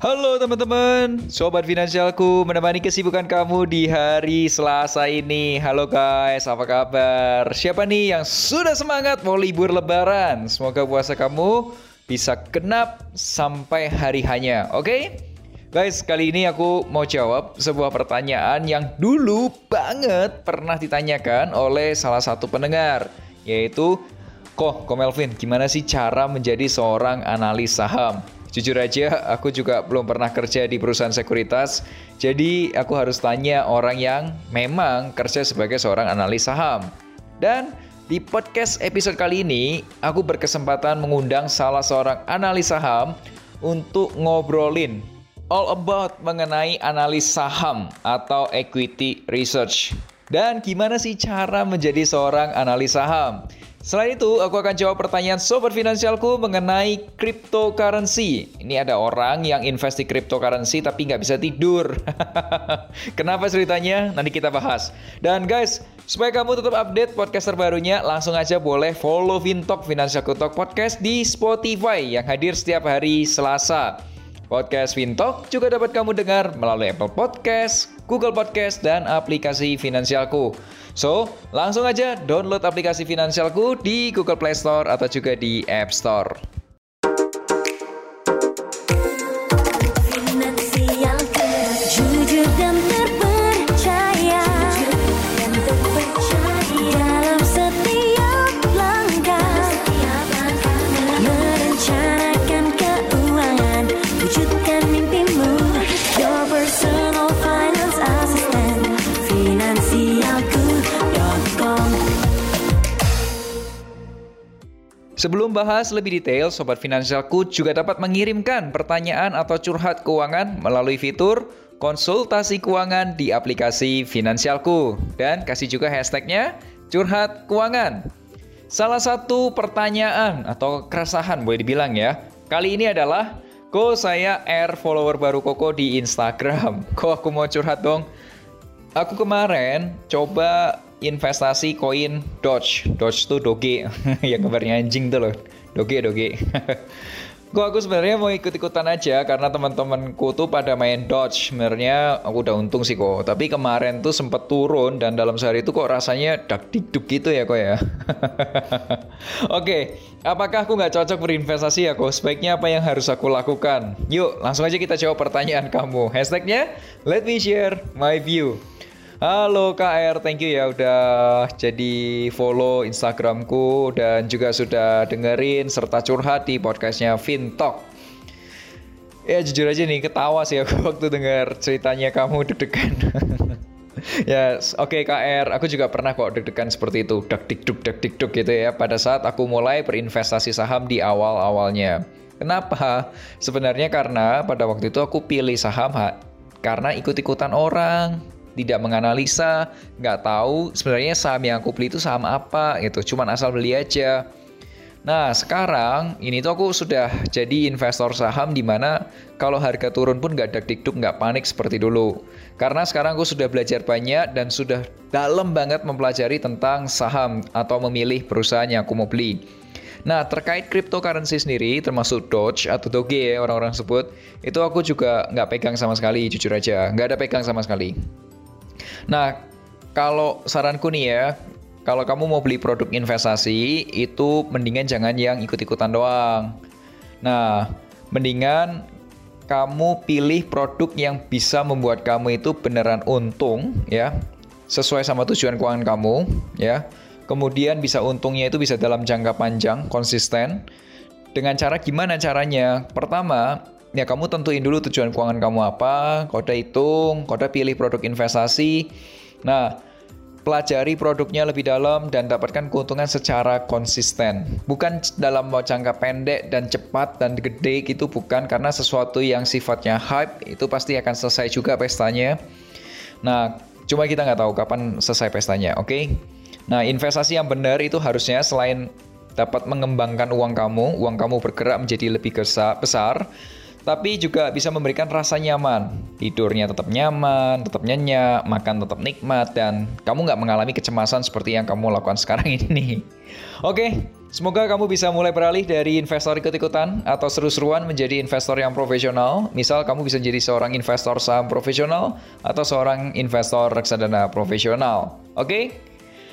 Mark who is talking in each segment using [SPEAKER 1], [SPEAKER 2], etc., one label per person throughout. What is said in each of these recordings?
[SPEAKER 1] Halo teman-teman, sobat finansialku menemani kesibukan kamu di hari Selasa ini. Halo guys, apa kabar? Siapa nih yang sudah semangat mau libur lebaran? Semoga puasa kamu bisa genap sampai hari hanya, oke? Okay? Guys, kali ini aku mau jawab sebuah pertanyaan yang dulu banget pernah ditanyakan oleh salah satu pendengar, yaitu, Kok, Ko Melvin, gimana sih cara menjadi seorang analis saham? Jujur aja, aku juga belum pernah kerja di perusahaan sekuritas, jadi aku harus tanya orang yang memang kerja sebagai seorang analis saham. Dan di podcast episode kali ini, aku berkesempatan mengundang salah seorang analis saham untuk ngobrolin all about mengenai analis saham atau equity research. Dan gimana sih cara menjadi seorang analis saham? Selain itu, aku akan jawab pertanyaan sobat finansialku mengenai cryptocurrency. Ini ada orang yang invest di cryptocurrency tapi nggak bisa tidur. Kenapa ceritanya? Nanti kita bahas. Dan guys, supaya kamu tetap update podcast terbarunya, langsung aja boleh follow Fintalk Financialku Talk Podcast di Spotify yang hadir setiap hari Selasa. Podcast Fintalk juga dapat kamu dengar melalui Apple Podcast, Google Podcast, dan aplikasi Finansialku. So, langsung aja download aplikasi Finansialku di Google Play Store atau juga di App Store. Sebelum bahas lebih detail, Sobat Finansialku juga dapat mengirimkan pertanyaan atau curhat keuangan melalui fitur konsultasi keuangan di aplikasi Finansialku. Dan kasih juga hashtagnya curhat keuangan. Salah satu pertanyaan atau keresahan boleh dibilang ya, kali ini adalah Kok saya air follower baru Koko di Instagram. Kok aku mau curhat dong? Aku kemarin coba investasi koin Doge. Doge tuh Doge yang kabarnya anjing tuh loh. Doge Doge. Kok aku sebenarnya mau ikut-ikutan aja karena teman-temanku tuh pada main Dodge. Sebenarnya aku udah untung sih kok. Tapi kemarin tuh sempet turun dan dalam sehari itu kok rasanya dak dikduk gitu ya kok ya. Oke, okay, apakah aku nggak cocok berinvestasi ya kok? Sebaiknya apa yang harus aku lakukan? Yuk, langsung aja kita jawab pertanyaan kamu. Hashtagnya Let me share my view. Halo KR, thank you ya udah jadi follow Instagramku dan juga sudah dengerin serta curhat di podcastnya Fintalk. Ya jujur aja nih ketawa sih aku waktu dengar ceritanya kamu deg-degan. ya, yes, oke okay, KR, aku juga pernah kok deg-degan seperti itu, dak dikduk dak dikduk gitu ya pada saat aku mulai berinvestasi saham di awal-awalnya. Kenapa? Sebenarnya karena pada waktu itu aku pilih saham karena ikut-ikutan orang tidak menganalisa, nggak tahu sebenarnya saham yang aku beli itu saham apa gitu, cuman asal beli aja. Nah sekarang ini tuh aku sudah jadi investor saham di mana kalau harga turun pun nggak dak-dikduk, nggak panik seperti dulu. Karena sekarang aku sudah belajar banyak dan sudah dalam banget mempelajari tentang saham atau memilih perusahaan yang aku mau beli. Nah, terkait cryptocurrency sendiri, termasuk Doge atau Doge ya orang-orang sebut, itu aku juga nggak pegang sama sekali, jujur aja. Nggak ada pegang sama sekali. Nah, kalau saranku nih ya, kalau kamu mau beli produk investasi itu mendingan jangan yang ikut-ikutan doang. Nah, mendingan kamu pilih produk yang bisa membuat kamu itu beneran untung ya, sesuai sama tujuan keuangan kamu ya. Kemudian bisa untungnya itu bisa dalam jangka panjang, konsisten. Dengan cara gimana caranya? Pertama, ya kamu tentuin dulu tujuan keuangan kamu apa, kode hitung, kode pilih produk investasi. Nah, pelajari produknya lebih dalam dan dapatkan keuntungan secara konsisten. Bukan dalam jangka pendek dan cepat dan gede gitu bukan karena sesuatu yang sifatnya hype itu pasti akan selesai juga pestanya. Nah, Cuma kita nggak tahu kapan selesai pestanya, oke? Okay? Nah, investasi yang benar itu harusnya selain dapat mengembangkan uang kamu, uang kamu bergerak menjadi lebih besar, tapi juga bisa memberikan rasa nyaman. Tidurnya tetap nyaman, tetap nyenyak, makan tetap nikmat, dan kamu nggak mengalami kecemasan seperti yang kamu lakukan sekarang ini. Oke, semoga kamu bisa mulai beralih dari investor ikut-ikutan atau seru-seruan menjadi investor yang profesional. Misal kamu bisa jadi seorang investor saham profesional atau seorang investor reksadana profesional. Oke?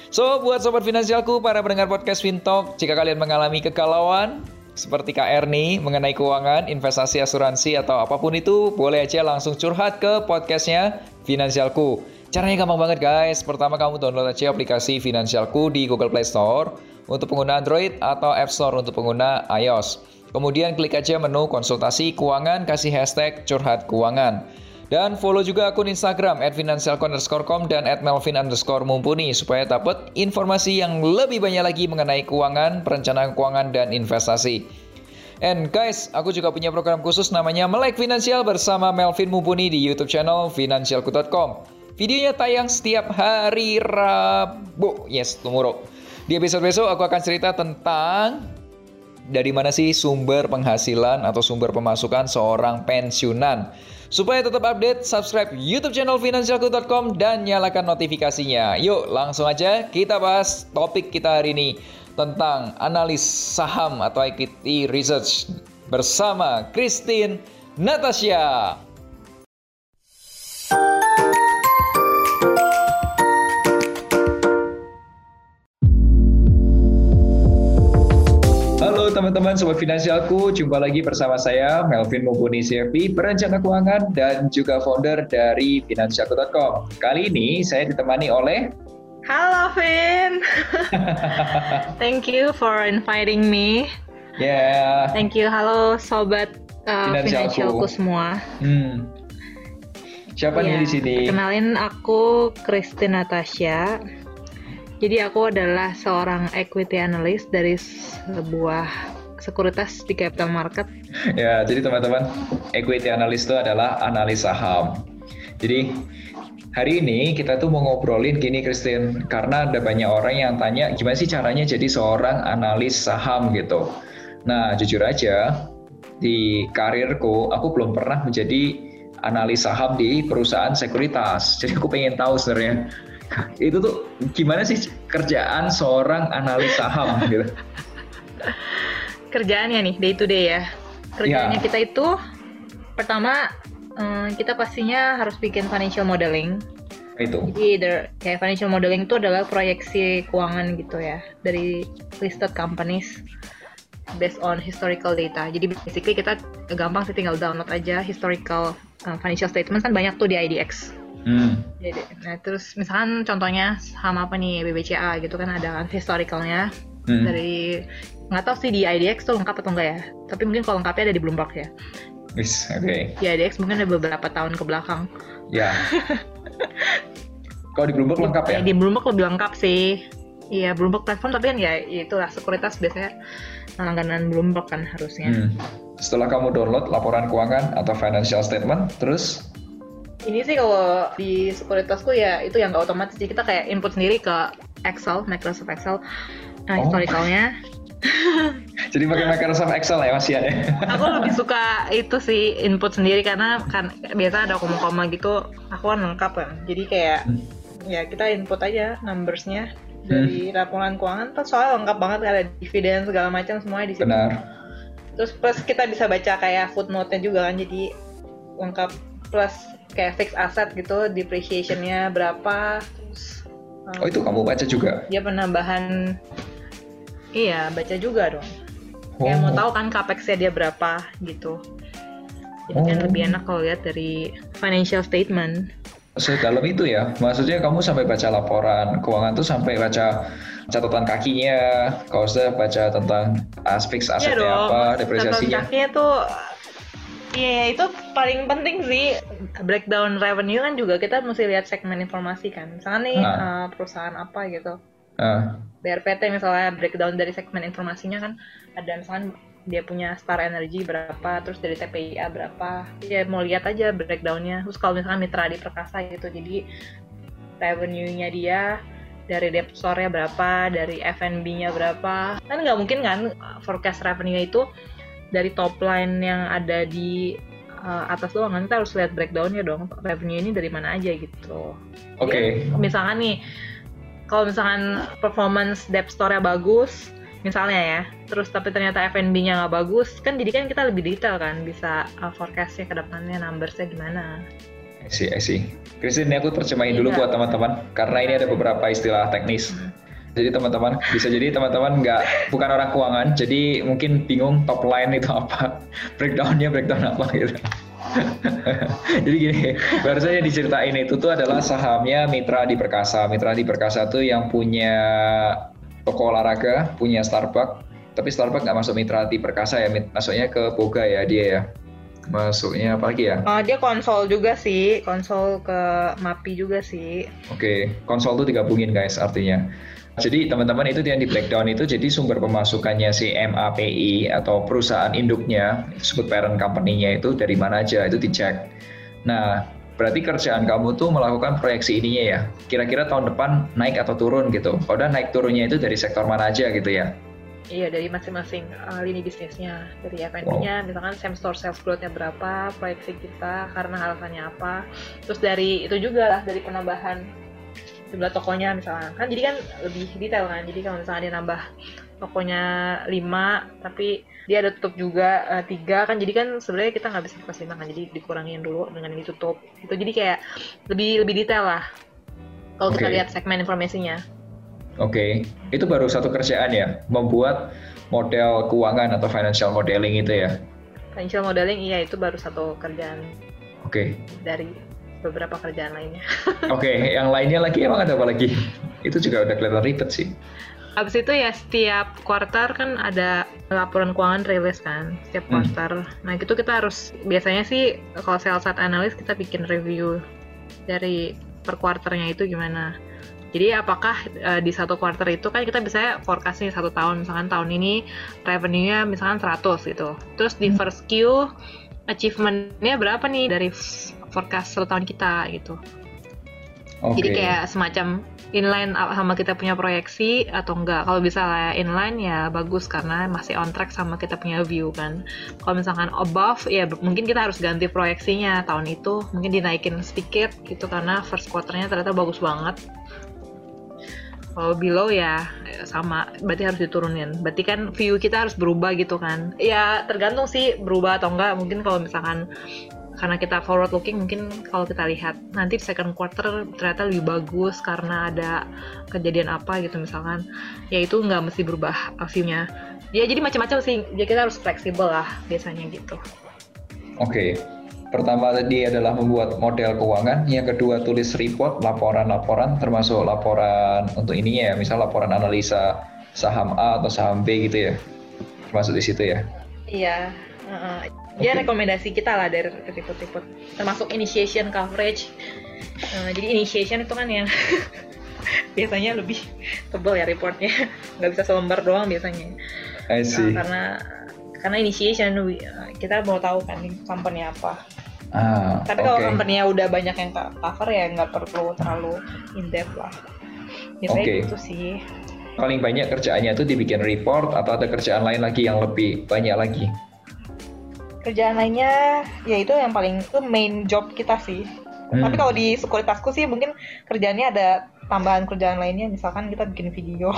[SPEAKER 1] So, buat sobat finansialku, para pendengar podcast Fintalk, jika kalian mengalami kegalauan, seperti KR nih, mengenai keuangan, investasi, asuransi, atau apa pun itu, boleh aja langsung curhat ke podcastnya Finansialku. Caranya gampang banget guys, pertama kamu download aja aplikasi Finansialku di Google Play Store untuk pengguna Android atau App Store untuk pengguna iOS. Kemudian klik aja menu konsultasi keuangan, kasih hashtag curhat keuangan. Dan follow juga akun Instagram at financialco_com dan at melvin underscore mumpuni supaya dapat informasi yang lebih banyak lagi mengenai keuangan, perencanaan keuangan, dan investasi. And guys, aku juga punya program khusus namanya Melek Finansial bersama Melvin Mumpuni di YouTube channel financialku.com. Videonya tayang setiap hari Rabu. Yes, tomorrow. Di episode besok aku akan cerita tentang dari mana sih sumber penghasilan atau sumber pemasukan seorang pensiunan. Supaya tetap update, subscribe YouTube channel finansialku.com dan nyalakan notifikasinya. Yuk, langsung aja kita bahas topik kita hari ini tentang analis saham atau equity research bersama Christine Natasha. Teman-teman Sobat Finansialku, jumpa lagi bersama saya Melvin Mumpuni CFP, perencana keuangan dan juga founder dari Finansialku.com. Kali ini saya ditemani oleh
[SPEAKER 2] Halo Vin. Thank you for inviting me.
[SPEAKER 1] Yeah.
[SPEAKER 2] Thank you. Halo sobat uh, Finansialku. Finansialku semua. Hmm.
[SPEAKER 1] Siapa yeah. nih di sini?
[SPEAKER 2] Kenalin aku Christine Natasha. Jadi aku adalah seorang equity analyst dari sebuah sekuritas di capital market.
[SPEAKER 1] Ya, jadi teman-teman, equity analyst itu adalah analis saham. Jadi hari ini kita tuh mau ngobrolin gini Christine, karena ada banyak orang yang tanya gimana sih caranya jadi seorang analis saham gitu. Nah, jujur aja di karirku aku belum pernah menjadi analis saham di perusahaan sekuritas. Jadi aku pengen tahu sebenarnya itu tuh gimana sih kerjaan seorang analis saham gitu?
[SPEAKER 2] Kerjaannya nih day to day ya. Kerjaannya ya. kita itu pertama eh, kita pastinya harus bikin financial modeling.
[SPEAKER 1] Itu.
[SPEAKER 2] Jadi either, kayak financial modeling itu adalah proyeksi keuangan gitu ya dari listed companies based on historical data. Jadi basically kita gampang sih tinggal download aja historical uh, financial statement kan banyak tuh di IDX. Hmm. Jadi, nah terus misalkan contohnya sama apa nih BBCA gitu kan ada kan historicalnya hmm. dari nggak tahu sih di IDX tuh lengkap atau enggak ya. Tapi mungkin kalau lengkapnya ada di Bloomberg ya.
[SPEAKER 1] Yes, oke. Okay.
[SPEAKER 2] Di IDX mungkin ada beberapa tahun ke belakang.
[SPEAKER 1] Ya. kalau di Bloomberg lengkap ya?
[SPEAKER 2] Di Bloomberg lebih lengkap sih. Iya Bloomberg platform tapi kan ya itulah sekuritas biasanya langganan Bloomberg kan harusnya. Hmm.
[SPEAKER 1] Setelah kamu download laporan keuangan atau financial statement, terus
[SPEAKER 2] ini sih kalau di sekuritasku ya itu yang nggak otomatis jadi kita kayak input sendiri ke Excel Microsoft Excel. Nah, oh. historicalnya.
[SPEAKER 1] Jadi pakai Microsoft Excel ya Mas ya?
[SPEAKER 2] Aku lebih suka itu sih input sendiri. Karena kan biasa ada koma-koma gitu aku kan lengkap kan. Jadi kayak hmm. ya kita input aja numbersnya. Dari hmm. laporan keuangan tuh soalnya lengkap banget ada dividen segala macam semuanya di
[SPEAKER 1] situ. Benar.
[SPEAKER 2] Terus plus kita bisa baca kayak footnote-nya juga kan jadi lengkap. Plus kayak fix aset gitu depreciationnya berapa terus
[SPEAKER 1] um, oh itu kamu baca juga?
[SPEAKER 2] ya penambahan iya baca juga dong. Oh. kayak mau tahu kan capexnya dia berapa gitu. Jadi kan oh. kan lebih enak kalau lihat dari financial statement.
[SPEAKER 1] Sedalam itu ya maksudnya kamu sampai baca laporan keuangan tuh sampai baca catatan kakinya kalau sudah baca tentang aspek asetnya iya apa depresiasinya.
[SPEAKER 2] catatan kakinya tuh Iya, yeah, itu paling penting sih. Breakdown revenue kan juga kita mesti lihat segmen informasi kan. Misalnya nih uh. Uh, perusahaan apa gitu. Uh. BRPT misalnya breakdown dari segmen informasinya kan ada misalnya dia punya Star Energy berapa, terus dari TPIA berapa. Ya mau lihat aja breakdownnya. Terus kalau misalnya Mitra di Perkasa gitu, jadi revenue-nya dia dari debt store-nya berapa, dari F&B-nya berapa. Kan nggak mungkin kan forecast revenue itu dari top line yang ada di uh, atas doang kan kita harus lihat breakdownnya dong revenue ini dari mana aja gitu.
[SPEAKER 1] Oke. Okay.
[SPEAKER 2] Misalkan nih kalau misalkan performance debt store-nya bagus, misalnya ya, terus tapi ternyata F&B-nya nggak bagus, kan jadi kan kita lebih detail kan bisa uh, forecast-nya ke depannya numbers-nya gimana.
[SPEAKER 1] I see, I see. Christine, ini aku terjemahin dulu iya. buat teman-teman, karena ini ada beberapa istilah teknis. Hmm. Jadi teman-teman, bisa jadi teman-teman nggak bukan orang keuangan, jadi mungkin bingung top line itu apa, breakdownnya breakdown apa gitu. jadi gini, baru saja diceritain itu tuh adalah sahamnya Mitra di Perkasa. Mitra di Perkasa tuh yang punya toko olahraga, punya Starbucks, tapi Starbucks nggak masuk Mitra di Perkasa ya, masuknya ke Boga ya dia ya masuknya apa lagi ya?
[SPEAKER 2] Uh, dia konsol juga sih, konsol ke MAPI juga sih.
[SPEAKER 1] Oke, okay. konsol tuh digabungin guys artinya. Jadi teman-teman itu yang di breakdown itu jadi sumber pemasukannya si MAPI atau perusahaan induknya, disebut parent company-nya itu dari mana aja itu dicek. Nah, berarti kerjaan kamu tuh melakukan proyeksi ininya ya. Kira-kira tahun depan naik atau turun gitu. Udah naik turunnya itu dari sektor mana aja gitu ya.
[SPEAKER 2] Iya dari masing-masing uh, lini bisnisnya dari F&B-nya wow. misalkan same store sales growth-nya berapa proyeksi kita karena alasannya apa terus dari itu juga lah dari penambahan jumlah tokonya misalnya kan jadi kan lebih detail kan jadi kalau misalnya dia nambah tokonya 5 tapi dia ada tutup juga uh, tiga kan jadi kan sebenarnya kita nggak bisa pas lima kan jadi dikurangin dulu dengan ditutup itu jadi kayak lebih lebih detail lah kalau okay. kita lihat segmen informasinya
[SPEAKER 1] Oke, okay. itu baru satu kerjaan ya, membuat model keuangan atau financial modeling itu ya?
[SPEAKER 2] Financial modeling iya itu baru satu kerjaan.
[SPEAKER 1] Oke. Okay.
[SPEAKER 2] Dari beberapa kerjaan lainnya.
[SPEAKER 1] Oke, okay. yang lainnya lagi emang ada apa lagi? Itu juga udah kelihatan ribet sih.
[SPEAKER 2] Habis itu ya setiap kuartal kan ada laporan keuangan rilis kan, setiap hmm. kuartal. Hmm. Nah itu kita harus biasanya sih kalau sales side analyst kita bikin review dari per kuarternya itu gimana. Jadi apakah uh, di satu quarter itu kan kita bisa forecast nih satu tahun misalkan tahun ini revenue-nya misalkan 100 gitu. Terus di hmm. first Q achievement-nya berapa nih dari forecast satu tahun kita gitu. Okay. Jadi kayak semacam inline sama kita punya proyeksi atau enggak. Kalau bisa lah inline ya bagus karena masih on track sama kita punya view kan. Kalau misalkan above ya mungkin kita harus ganti proyeksinya tahun itu mungkin dinaikin sedikit gitu karena first quarternya ternyata bagus banget kalau below ya sama berarti harus diturunin berarti kan view kita harus berubah gitu kan ya tergantung sih berubah atau enggak mungkin kalau misalkan karena kita forward looking mungkin kalau kita lihat nanti second quarter ternyata lebih bagus karena ada kejadian apa gitu misalkan. Ya itu nggak mesti berubah view-nya. Ya jadi macam-macam sih. Jadi kita harus fleksibel lah biasanya gitu.
[SPEAKER 1] Oke. Okay. Pertama tadi adalah membuat model keuangan, yang kedua tulis report, laporan-laporan termasuk laporan untuk ininya ya, misal laporan analisa saham A atau saham B gitu ya. Termasuk di situ ya.
[SPEAKER 2] Iya, uh, dia okay. rekomendasi kita lah dari report-report termasuk initiation coverage. Uh, jadi initiation itu kan yang biasanya lebih tebal ya reportnya, nggak bisa selembar doang biasanya.
[SPEAKER 1] I see.
[SPEAKER 2] Uh, karena karena initiation kita mau tahu kan company apa
[SPEAKER 1] ah,
[SPEAKER 2] tapi okay. kalau company udah banyak yang cover ya nggak perlu terlalu in depth lah biasanya okay. gitu sih
[SPEAKER 1] paling banyak kerjaannya itu dibikin report atau ada kerjaan lain lagi yang lebih banyak lagi
[SPEAKER 2] kerjaan lainnya ya itu yang paling itu main job kita sih hmm. tapi kalau di sekuritasku sih mungkin kerjanya ada tambahan kerjaan lainnya misalkan kita bikin video.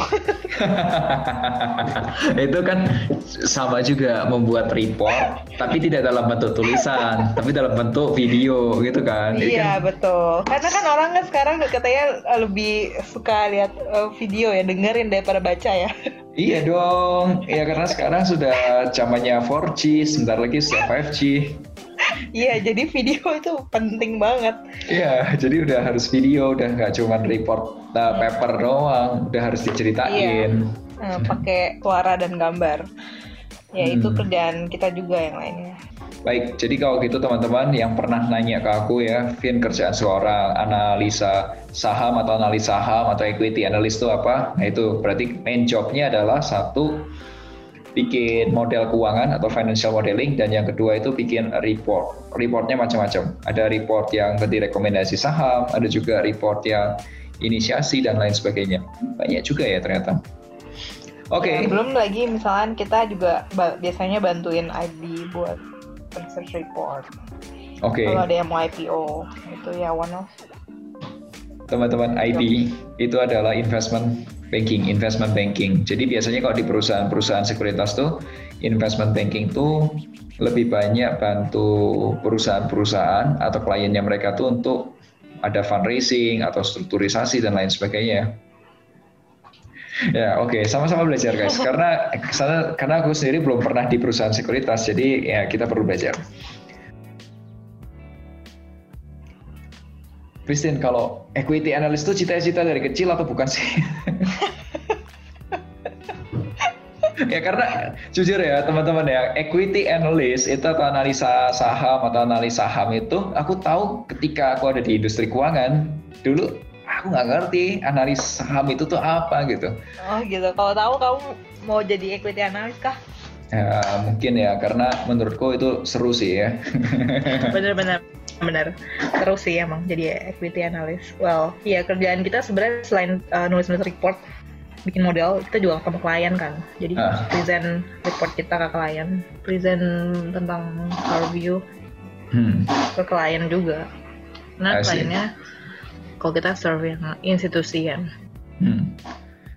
[SPEAKER 1] Itu kan sama juga membuat report tapi tidak dalam bentuk tulisan tapi dalam bentuk video gitu kan?
[SPEAKER 2] Iya
[SPEAKER 1] kan...
[SPEAKER 2] betul. Karena kan orang kan sekarang katanya lebih suka lihat uh, video ya dengerin daripada baca ya.
[SPEAKER 1] Iya dong. Ya karena sekarang sudah zamannya 4G sebentar lagi sudah 5G
[SPEAKER 2] Iya, jadi video itu penting banget.
[SPEAKER 1] Iya, jadi udah harus video, udah nggak cuma report nah, paper doang, udah harus diceritain.
[SPEAKER 2] Iya. Nah, pakai suara dan gambar. Ya hmm. itu kerjaan kita juga yang lainnya.
[SPEAKER 1] Baik, jadi kalau gitu teman-teman yang pernah nanya ke aku ya, Vin kerjaan seorang analisa saham atau analis saham atau equity analyst itu apa? Nah itu berarti main jobnya adalah satu bikin model keuangan atau financial modeling dan yang kedua itu bikin report. Reportnya macam-macam. Ada report yang berarti rekomendasi saham, ada juga report yang inisiasi dan lain sebagainya. Banyak juga ya ternyata.
[SPEAKER 2] Oke. Okay. Ya, belum lagi misalnya kita juga biasanya bantuin ID buat research report.
[SPEAKER 1] Oke. Okay.
[SPEAKER 2] Kalau ada yang mau IPO itu ya one of
[SPEAKER 1] teman-teman ID itu adalah investment banking, investment banking. Jadi biasanya kalau di perusahaan-perusahaan sekuritas tuh investment banking tuh lebih banyak bantu perusahaan-perusahaan atau kliennya mereka tuh untuk ada fundraising atau strukturisasi dan lain sebagainya. Ya, oke, okay. sama-sama belajar guys. Karena karena karena aku sendiri belum pernah di perusahaan sekuritas, jadi ya kita perlu belajar. Christine, kalau equity analyst itu cita-cita dari kecil atau bukan sih? ya karena jujur ya teman-teman ya equity analyst itu atau analisa saham atau analisa saham itu aku tahu ketika aku ada di industri keuangan dulu aku nggak ngerti analis saham itu tuh apa gitu.
[SPEAKER 2] Oh gitu. Kalau tahu kamu mau jadi equity analyst kah?
[SPEAKER 1] Ya mungkin ya karena menurutku itu seru sih ya.
[SPEAKER 2] Bener-bener benar terus sih emang jadi equity analyst. Well iya kerjaan kita sebenarnya selain uh, nulis-nulis report bikin model kita juga ketemu klien kan. Jadi uh. present report kita ke klien present tentang our view hmm. ke klien juga. Nah kliennya kalau kita yang institusi kan
[SPEAKER 1] hmm.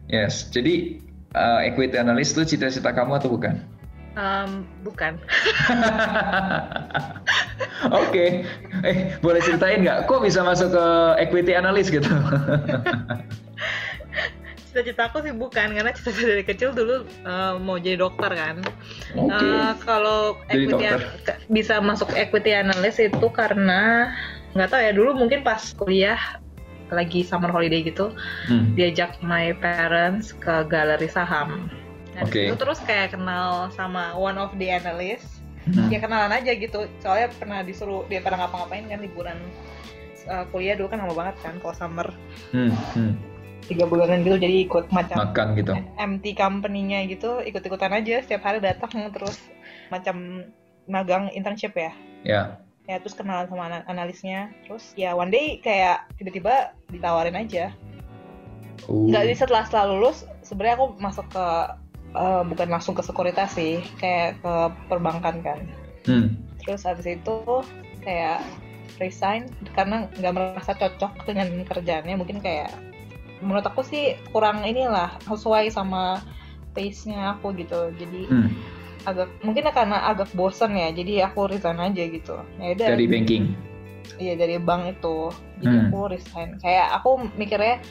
[SPEAKER 1] yes jadi uh, equity analyst itu cita-cita kamu atau bukan
[SPEAKER 2] Um, bukan.
[SPEAKER 1] Oke, okay. eh boleh ceritain nggak? Kok bisa masuk ke equity analyst gitu?
[SPEAKER 2] cita-cita aku sih bukan karena cita-cita dari kecil dulu uh, mau jadi dokter kan. Okay. Uh, kalau equity bisa masuk equity analyst itu karena nggak tahu ya dulu mungkin pas kuliah lagi summer holiday gitu hmm. diajak my parents ke galeri saham Nah, okay. itu terus kayak kenal sama one of the analyst. Hmm. Ya kenalan aja gitu. Soalnya pernah disuruh dia pernah ngapa-ngapain kan liburan uh, kuliah dulu kan lama banget kan kalau summer. Hmm. Hmm. Tiga bulanan gitu jadi ikut macam
[SPEAKER 1] makan gitu.
[SPEAKER 2] MT company-nya gitu ikut-ikutan aja setiap hari datang terus macam magang internship ya.
[SPEAKER 1] Ya.
[SPEAKER 2] Ya terus kenalan sama analisnya. Terus ya one day kayak tiba-tiba ditawarin aja. Uh. Nggak setelah setelah lulus sebenarnya aku masuk ke uh, bukan langsung ke sekuritas sih kayak ke perbankan kan. Hmm. terus habis itu kayak resign karena nggak merasa cocok dengan kerjaannya. Mungkin kayak menurut aku sih kurang inilah sesuai sama pace-nya aku gitu. Jadi hmm. agak mungkin karena agak bosen ya jadi aku resign aja gitu.
[SPEAKER 1] Ya udah. Dari banking?
[SPEAKER 2] Iya dari bank itu. Jadi hmm. aku resign. Kayak aku mikirnya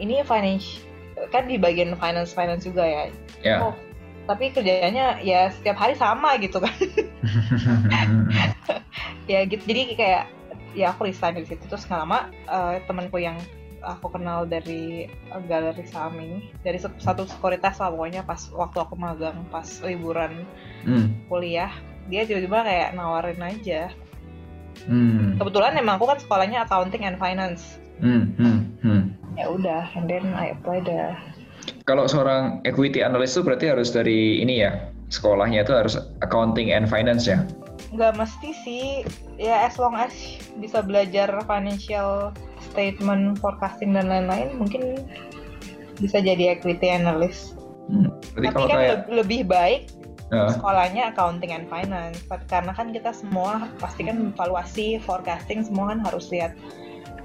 [SPEAKER 2] ini finance kan di bagian finance finance juga ya
[SPEAKER 1] yeah. oh,
[SPEAKER 2] tapi kerjanya ya setiap hari sama gitu kan ya gitu jadi kayak ya aku resign dari situ terus nggak lama uh, temanku yang aku kenal dari galeri saham ini dari satu sekuritas lah pokoknya pas waktu aku magang pas liburan hmm. kuliah dia tiba-tiba kayak nawarin aja hmm. kebetulan emang aku kan sekolahnya accounting and finance hmm. Hmm. Ya udah and then I apply the
[SPEAKER 1] kalau seorang equity analyst itu berarti harus dari ini ya, sekolahnya itu harus accounting and finance ya?
[SPEAKER 2] Nggak mesti sih, ya as long as bisa belajar financial statement, forecasting dan lain-lain, mungkin bisa jadi equity analyst. Hmm, Tapi kalau kan kayak... lebih baik uh. sekolahnya accounting and finance, karena kan kita semua pasti kan evaluasi, forecasting semua kan harus lihat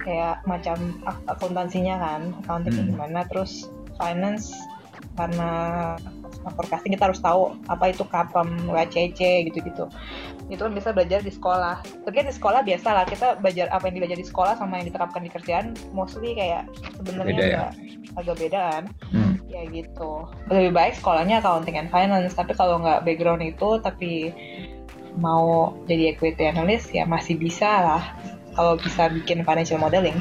[SPEAKER 2] kayak macam akuntansinya kan, accounting hmm. gimana, terus finance karena forecasting kita harus tahu apa itu kapam WCC gitu-gitu itu kan bisa belajar di sekolah tapi kan di sekolah biasa lah kita belajar apa yang belajar di sekolah sama yang diterapkan di kerjaan mostly kayak sebenarnya ya? agak beda kan hmm. ya gitu lebih baik sekolahnya accounting and finance tapi kalau nggak background itu tapi mau jadi equity analyst ya masih bisa lah kalau bisa bikin financial modeling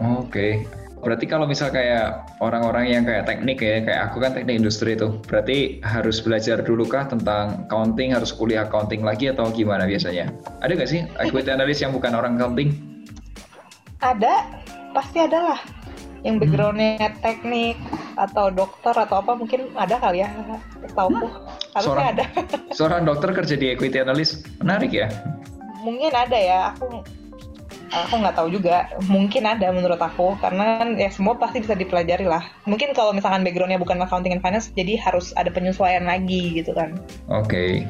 [SPEAKER 1] oke okay berarti kalau misal kayak orang-orang yang kayak teknik ya, kayak aku kan teknik industri itu, berarti harus belajar dulu kah tentang accounting, harus kuliah accounting lagi atau gimana biasanya? Ada nggak sih equity analyst yang bukan orang accounting?
[SPEAKER 2] Ada, pasti ada lah. yang backgroundnya teknik atau dokter atau apa mungkin ada kali ya tahu harusnya
[SPEAKER 1] Seorang-
[SPEAKER 2] ada
[SPEAKER 1] Seorang dokter kerja di equity analyst, menarik ya.
[SPEAKER 2] mungkin ada ya aku aku nggak tahu juga. Mungkin ada menurut aku. Karena kan ya semua pasti bisa dipelajari lah. Mungkin kalau misalkan backgroundnya bukan accounting and finance jadi harus ada penyesuaian lagi gitu kan.
[SPEAKER 1] Oke.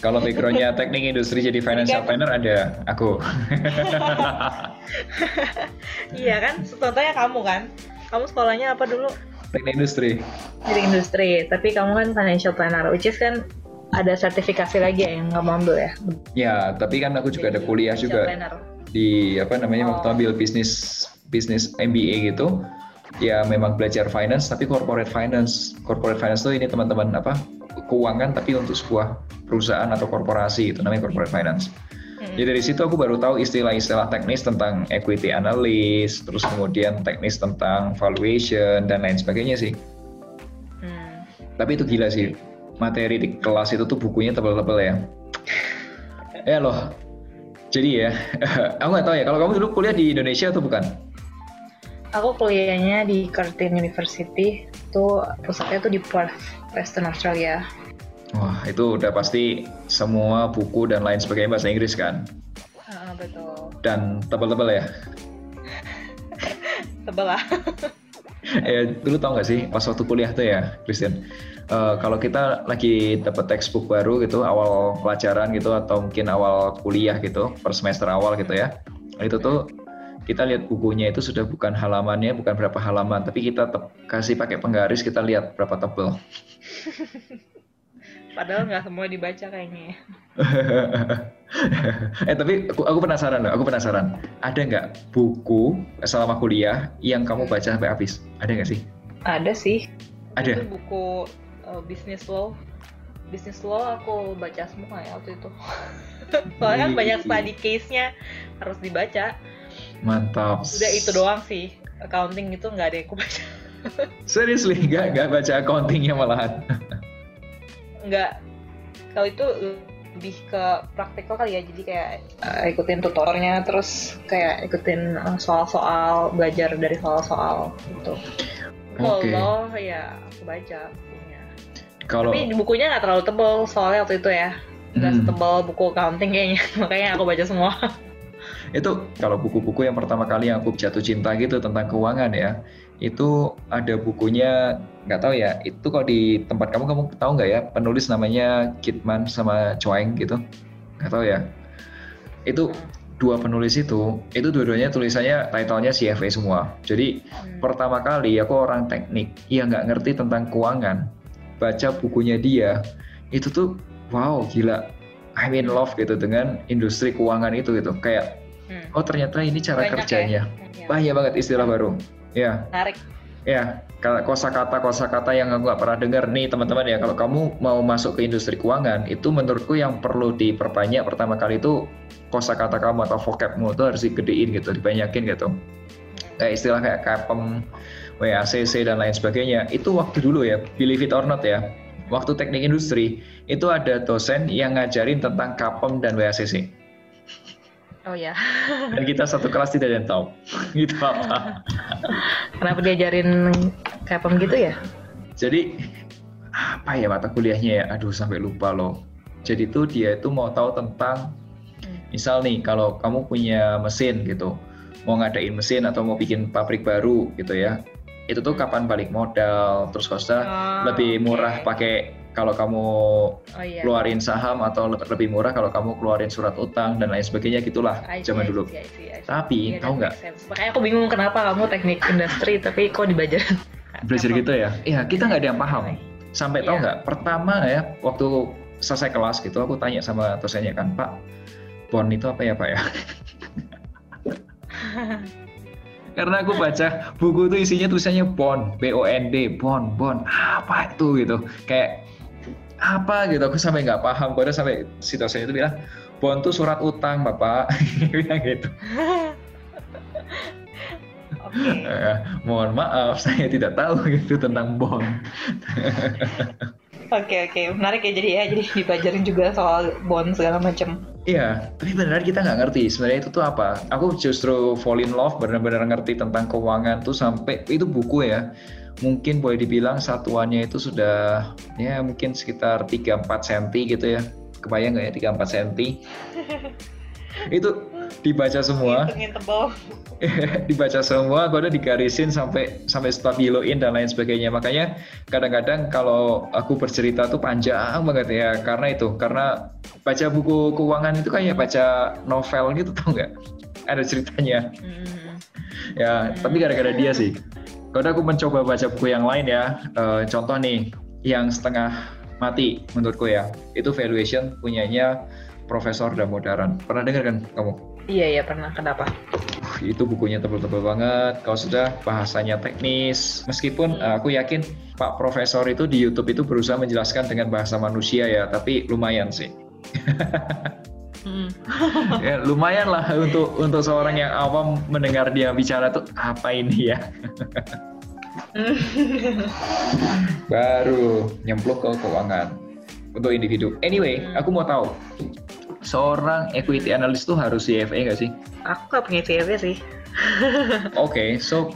[SPEAKER 1] Kalau backgroundnya teknik industri jadi financial planner ada aku.
[SPEAKER 2] iya kan? Contohnya kamu kan? Kamu sekolahnya apa dulu?
[SPEAKER 1] Teknik industri.
[SPEAKER 2] di industri. Tapi kamu kan financial planner which is kan ada sertifikasi lagi ya yang kamu ambil ya?
[SPEAKER 1] Ya, tapi kan aku juga ada
[SPEAKER 2] Jadi,
[SPEAKER 1] kuliah
[SPEAKER 2] financial
[SPEAKER 1] juga.
[SPEAKER 2] planner.
[SPEAKER 1] Di apa namanya
[SPEAKER 2] Oh.
[SPEAKER 1] waktu ambil bisnis bisnis MBA gitu. Ya memang belajar finance tapi corporate finance. Corporate finance tuh ini teman-teman apa? keuangan tapi untuk sebuah perusahaan atau korporasi itu namanya corporate finance. Jadi dari situ aku baru tahu istilah-istilah teknis tentang equity analyst, terus kemudian teknis tentang valuation dan lain sebagainya sih.
[SPEAKER 2] Hmm.
[SPEAKER 1] Tapi itu gila sih. Materi di kelas itu tuh bukunya tebel-tebel ya. Ya loh. Jadi ya, aku nggak tahu ya. Kalau kamu dulu kuliah di Indonesia atau bukan?
[SPEAKER 2] Aku kuliahnya di Curtin University, itu pusatnya tuh di Perth, Western Australia.
[SPEAKER 1] Wah, itu udah pasti semua buku dan lain sebagainya bahasa Inggris kan?
[SPEAKER 2] Ah, betul.
[SPEAKER 1] Dan tebel-tebel ya.
[SPEAKER 2] Tebel lah.
[SPEAKER 1] eh, dulu tau nggak sih pas waktu kuliah tuh ya, Christian. eh, kalau kita lagi dapat textbook baru gitu, awal pelajaran gitu atau mungkin awal kuliah gitu, per semester awal gitu ya, itu tuh kita lihat bukunya itu sudah bukan halamannya, bukan berapa halaman, tapi kita kasih pakai penggaris, kita lihat berapa tebel.
[SPEAKER 2] Padahal nggak semua dibaca kayaknya. ya.
[SPEAKER 1] eh tapi aku, aku penasaran loh, aku penasaran. Ada nggak buku selama kuliah yang kamu baca sampai habis? Ada nggak sih?
[SPEAKER 2] Ada sih.
[SPEAKER 1] Ada.
[SPEAKER 2] Itu buku uh, business law. Business law aku baca semua ya waktu itu. Soalnya kan banyak study case-nya harus dibaca.
[SPEAKER 1] Mantap.
[SPEAKER 2] Udah itu doang sih. Accounting itu nggak ada yang aku baca.
[SPEAKER 1] Seriously, nggak nggak baca accountingnya malahan.
[SPEAKER 2] Nggak kalau itu lebih ke praktikal kali ya jadi kayak uh, ikutin tutornya terus kayak ikutin uh, soal-soal belajar dari soal-soal gitu kalau
[SPEAKER 1] Oke.
[SPEAKER 2] law ya aku baca bukunya
[SPEAKER 1] Kalau
[SPEAKER 2] tapi bukunya nggak terlalu tebal soalnya waktu itu ya nggak
[SPEAKER 1] Hmm.
[SPEAKER 2] setebal buku accounting kayaknya makanya aku baca semua
[SPEAKER 1] itu kalau buku-buku yang pertama kali yang aku jatuh cinta gitu tentang keuangan ya, itu ada bukunya nggak tahu ya. Itu kalau di tempat kamu kamu tahu nggak ya penulis namanya Kidman sama Choeng gitu? Nggak tahu ya. Itu dua penulis itu, itu dua-duanya tulisannya titlenya CFA semua. Jadi
[SPEAKER 2] Hmm.
[SPEAKER 1] pertama kali aku orang teknik yang nggak ngerti tentang keuangan baca bukunya dia itu tuh wow gila I'm in love gitu dengan industri keuangan itu gitu kayak
[SPEAKER 2] Hmm.
[SPEAKER 1] oh ternyata ini cara
[SPEAKER 2] Banyak
[SPEAKER 1] kerjanya.
[SPEAKER 2] Ya. Ya,
[SPEAKER 1] banyak banget istilah baru. Ya
[SPEAKER 2] menarik.
[SPEAKER 1] Ya kalau kosakata kosakata yang aku nggak pernah dengar nih teman-teman ya. Kalau kamu mau masuk ke industri keuangan itu menurutku yang perlu diperbanyak pertama kali itu kosakata kamu atau vocabmu itu harus digedein gitu dibanyakin gitu. Kayak istilah kayak KPM, WACC dan lain sebagainya. Itu waktu dulu ya believe it or not ya. Waktu teknik industri itu ada dosen yang ngajarin tentang KPM dan WACC
[SPEAKER 2] oh ya
[SPEAKER 1] dan kita satu kelas tidak ada yang tahu. Gitu apa
[SPEAKER 2] kenapa diajarin apa gitu ya?
[SPEAKER 1] Jadi apa ya mata kuliahnya ya? Aduh sampai lupa loh. Jadi tuh dia itu mau tahu tentang misal nih kalau kamu punya mesin gitu mau ngadain mesin atau mau bikin pabrik baru gitu ya itu tuh kapan balik modal terus kosnya
[SPEAKER 2] Oh,
[SPEAKER 1] lebih murah pakai kalau kamu
[SPEAKER 2] oh iya.
[SPEAKER 1] keluarin saham atau le- lebih murah kalau kamu keluarin surat utang dan lain sebagainya gitulah
[SPEAKER 2] I see,
[SPEAKER 1] zaman
[SPEAKER 2] I
[SPEAKER 1] dulu.
[SPEAKER 2] see, I see, I see.
[SPEAKER 1] Tapi,
[SPEAKER 2] Iya,
[SPEAKER 1] tahu nggak?
[SPEAKER 2] Makanya aku bingung kenapa kamu teknik industri tapi kok dibajar
[SPEAKER 1] belajar gitu ya? Iya kita nggak ada yang paham. Sampai tahu
[SPEAKER 2] Iya.
[SPEAKER 1] nggak? Pertama ya waktu selesai kelas gitu aku tanya sama dosennya kan pak bon itu apa ya pak ya? Karena aku baca buku itu isinya tulisannya bond B O N D bond bond apa itu? gitu. Kayak apa gitu aku sampai nggak paham padahal sampai si dosen itu bilang bond itu surat utang bapak bilang gitu
[SPEAKER 2] Oke.
[SPEAKER 1] Eh, mohon maaf saya tidak tahu gitu tentang bond
[SPEAKER 2] Oke oke menarik ya jadi ya jadi dipelajarin juga soal bond segala macam.
[SPEAKER 1] Iya, tapi benar kita nggak ngerti sebenarnya itu tuh apa. Aku justru fall in love benar-benar ngerti tentang keuangan tuh sampai itu buku ya. Mungkin boleh dibilang satuannya itu sudah ya mungkin sekitar 3-4 cm gitu ya. Kebayang nggak ya 3-4 cm? itu dibaca semua. dibaca semua, gue udah digarisin sampai sampai stabiloin dan lain sebagainya. Makanya kadang-kadang kalau aku bercerita tuh panjang banget ya, karena itu, karena baca buku keuangan itu kayak baca novel gitu tau nggak? Ada ceritanya. Mm-hmm. Ya, tapi gara-gara dia sih. Kalau aku mencoba baca buku yang lain ya, uh, contoh nih, yang setengah mati menurutku ya, itu valuation punyanya Profesor Damodaran. Pernah dengar kan kamu?
[SPEAKER 2] Iya, iya pernah. Kenapa?
[SPEAKER 1] itu bukunya tebel-tebel banget. Kalau sudah bahasanya teknis, meskipun uh, aku yakin Pak Profesor itu di YouTube itu berusaha menjelaskan dengan bahasa manusia ya, tapi lumayan sih. hmm. ya, lumayan lah untuk untuk seorang yang awam mendengar dia bicara tuh apa ini ya. Baru nyemplung ke keuangan untuk individu. Anyway, hmm. aku mau tahu seorang equity analyst tuh harus CFA nggak sih?
[SPEAKER 2] Aku nggak punya CFA sih.
[SPEAKER 1] Oke, okay, so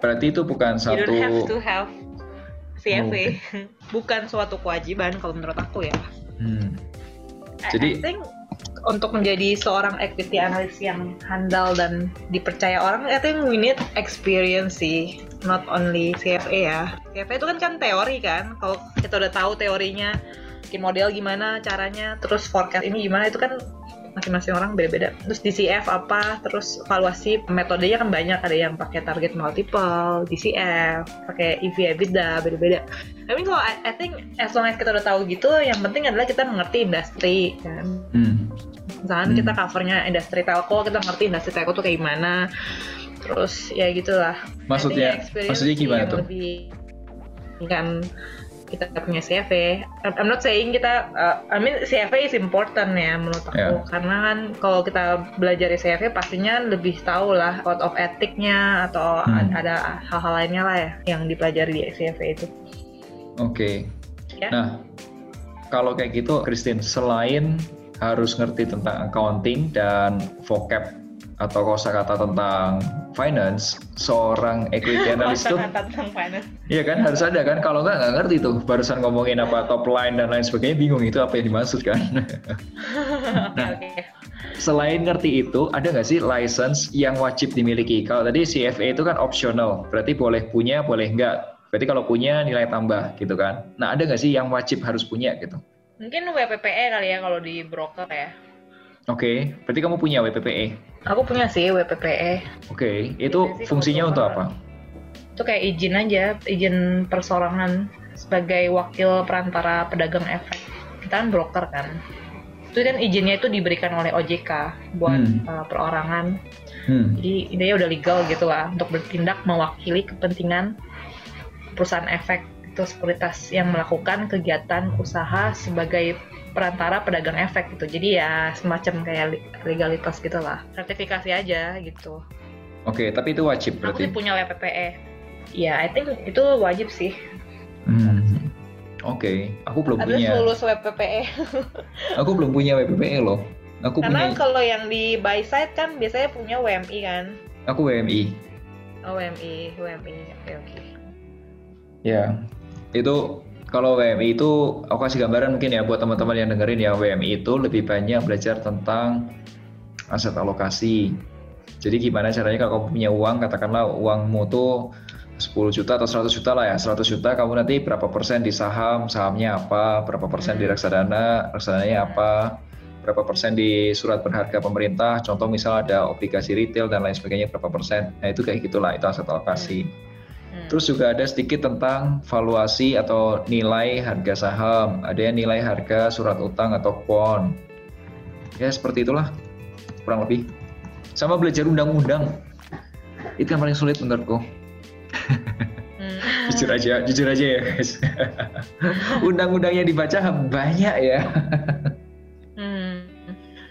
[SPEAKER 1] berarti itu bukan satu. You
[SPEAKER 2] don't have to have CFA. Oh, okay. Bukan suatu kewajiban kalau menurut aku ya. Hmm. Jadi I think untuk menjadi seorang equity analyst yang handal dan dipercaya orang, I think we need experience sih, not only CFA ya. CFA itu kan kan teori kan, kalau kita udah tahu teorinya, bikin model gimana caranya terus forecast ini gimana itu kan masing-masing orang beda-beda. Terus DCF apa, terus valuasi metodenya kan banyak, ada yang pakai target multiple, DCF, pakai EV EBITDA, beda-beda. Tapi kalau I, I think as long as kita udah tahu gitu, yang penting adalah kita mengerti industri kan. Hmm. Misalnya hmm. kita covernya industri telco, kita ngerti industri telco tuh kayak gimana. Terus ya gitulah.
[SPEAKER 1] Maksudnya, maksudnya gimana tuh?
[SPEAKER 2] Lebih, kan kita punya CV. I'm not saying kita, uh, I mean CV is important ya menurut aku yeah. karena kan kalau kita belajar CV pastinya lebih tahu lah code of ethicnya atau hmm. ada hal-hal lainnya lah ya yang dipelajari di CV itu.
[SPEAKER 1] Oke. Okay. Ya? Nah, kalau kayak gitu, Christine, selain harus ngerti tentang accounting dan vocab atau kosakata tentang finance, seorang equity analyst tuh Iya kan harus ada kan kalau nggak nggak ngerti tuh barusan ngomongin apa top line dan lain sebagainya bingung itu apa yang dimaksud kan. nah, selain ngerti itu ada nggak sih license yang wajib dimiliki? Kalau tadi CFA itu kan optional, berarti boleh punya boleh nggak. Berarti kalau punya nilai tambah gitu kan. Nah ada nggak sih yang wajib harus punya gitu?
[SPEAKER 2] Mungkin WPPE kali ya kalau di broker ya.
[SPEAKER 1] Oke, okay. berarti kamu punya WPPE?
[SPEAKER 2] Aku punya sih WPPE.
[SPEAKER 1] Oke, okay. itu fungsinya untuk apa?
[SPEAKER 2] Itu kayak izin aja, izin persorangan sebagai wakil perantara pedagang efek. Kita kan broker kan. Itu kan izinnya itu diberikan oleh OJK buat hmm. uh, perorangan. Hmm. Jadi intinya udah legal gitu lah untuk bertindak mewakili kepentingan perusahaan efek itu sekuritas yang melakukan kegiatan usaha sebagai perantara pedagang efek gitu. Jadi ya semacam kayak legalitas gitu lah. Sertifikasi aja gitu.
[SPEAKER 1] Oke, okay, tapi itu wajib berarti.
[SPEAKER 2] Aku sih punya WPPE. Ya, I think itu wajib sih.
[SPEAKER 1] Hmm. Oke, okay. aku belum
[SPEAKER 2] Harus
[SPEAKER 1] punya.
[SPEAKER 2] lulus WPPE.
[SPEAKER 1] aku belum punya WPPE loh. Aku
[SPEAKER 2] Karena
[SPEAKER 1] punya...
[SPEAKER 2] kalau yang di buy side kan biasanya punya WMI kan.
[SPEAKER 1] Aku WMI.
[SPEAKER 2] Oh WMI, WMI. Oke okay, oke. Okay.
[SPEAKER 1] Ya, itu kalau WMI itu aku kasih gambaran mungkin ya buat teman-teman yang dengerin ya WMI itu lebih banyak belajar tentang aset alokasi. Jadi gimana caranya kalau kamu punya uang, katakanlah uangmu tuh 10 juta atau 100 juta lah ya, 100 juta kamu nanti berapa persen di saham, sahamnya apa, berapa persen di hmm. reksadana, reksadananya apa, berapa persen di surat berharga pemerintah, contoh misal ada obligasi retail dan lain sebagainya berapa persen. Nah itu kayak gitulah, itu aset alokasi. Hmm. Terus juga ada sedikit tentang valuasi atau nilai harga saham, ada yang nilai harga surat utang atau kuon. Ya seperti itulah kurang lebih. Sama belajar undang-undang. Itu yang paling sulit menurutku. Hmm. jujur aja, jujur aja ya guys. Undang-undangnya dibaca banyak ya.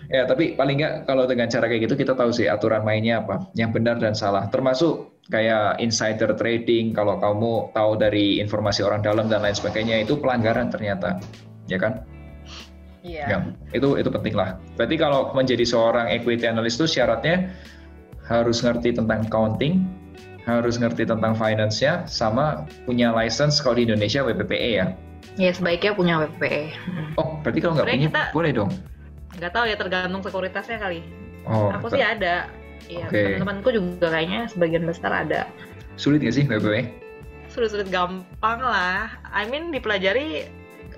[SPEAKER 1] Ya, tapi paling nggak kalau dengan cara kayak gitu kita tahu sih aturan mainnya apa, yang benar dan salah. Termasuk kayak insider trading, kalau kamu tahu dari informasi orang dalam dan lain sebagainya itu pelanggaran ternyata, ya kan?
[SPEAKER 2] Iya.
[SPEAKER 1] Ya, itu itu penting lah. Berarti kalau menjadi seorang equity analyst itu syaratnya harus ngerti tentang accounting, harus ngerti tentang finance-nya, sama punya license kalau di Indonesia WPPE ya.
[SPEAKER 2] Ya sebaiknya punya WPE. Hmm.
[SPEAKER 1] Oh, berarti kalau nggak punya
[SPEAKER 2] kita-
[SPEAKER 1] boleh dong.
[SPEAKER 2] Nggak tahu ya tergantung sekuritasnya kali.
[SPEAKER 1] Oh,
[SPEAKER 2] Aku sih ada. Iya,
[SPEAKER 1] Oke.
[SPEAKER 2] teman-temanku juga kayaknya sebagian besar ada.
[SPEAKER 1] sulit nggak sih WPPE?
[SPEAKER 2] Sulit-sulit gampang lah. I mean dipelajari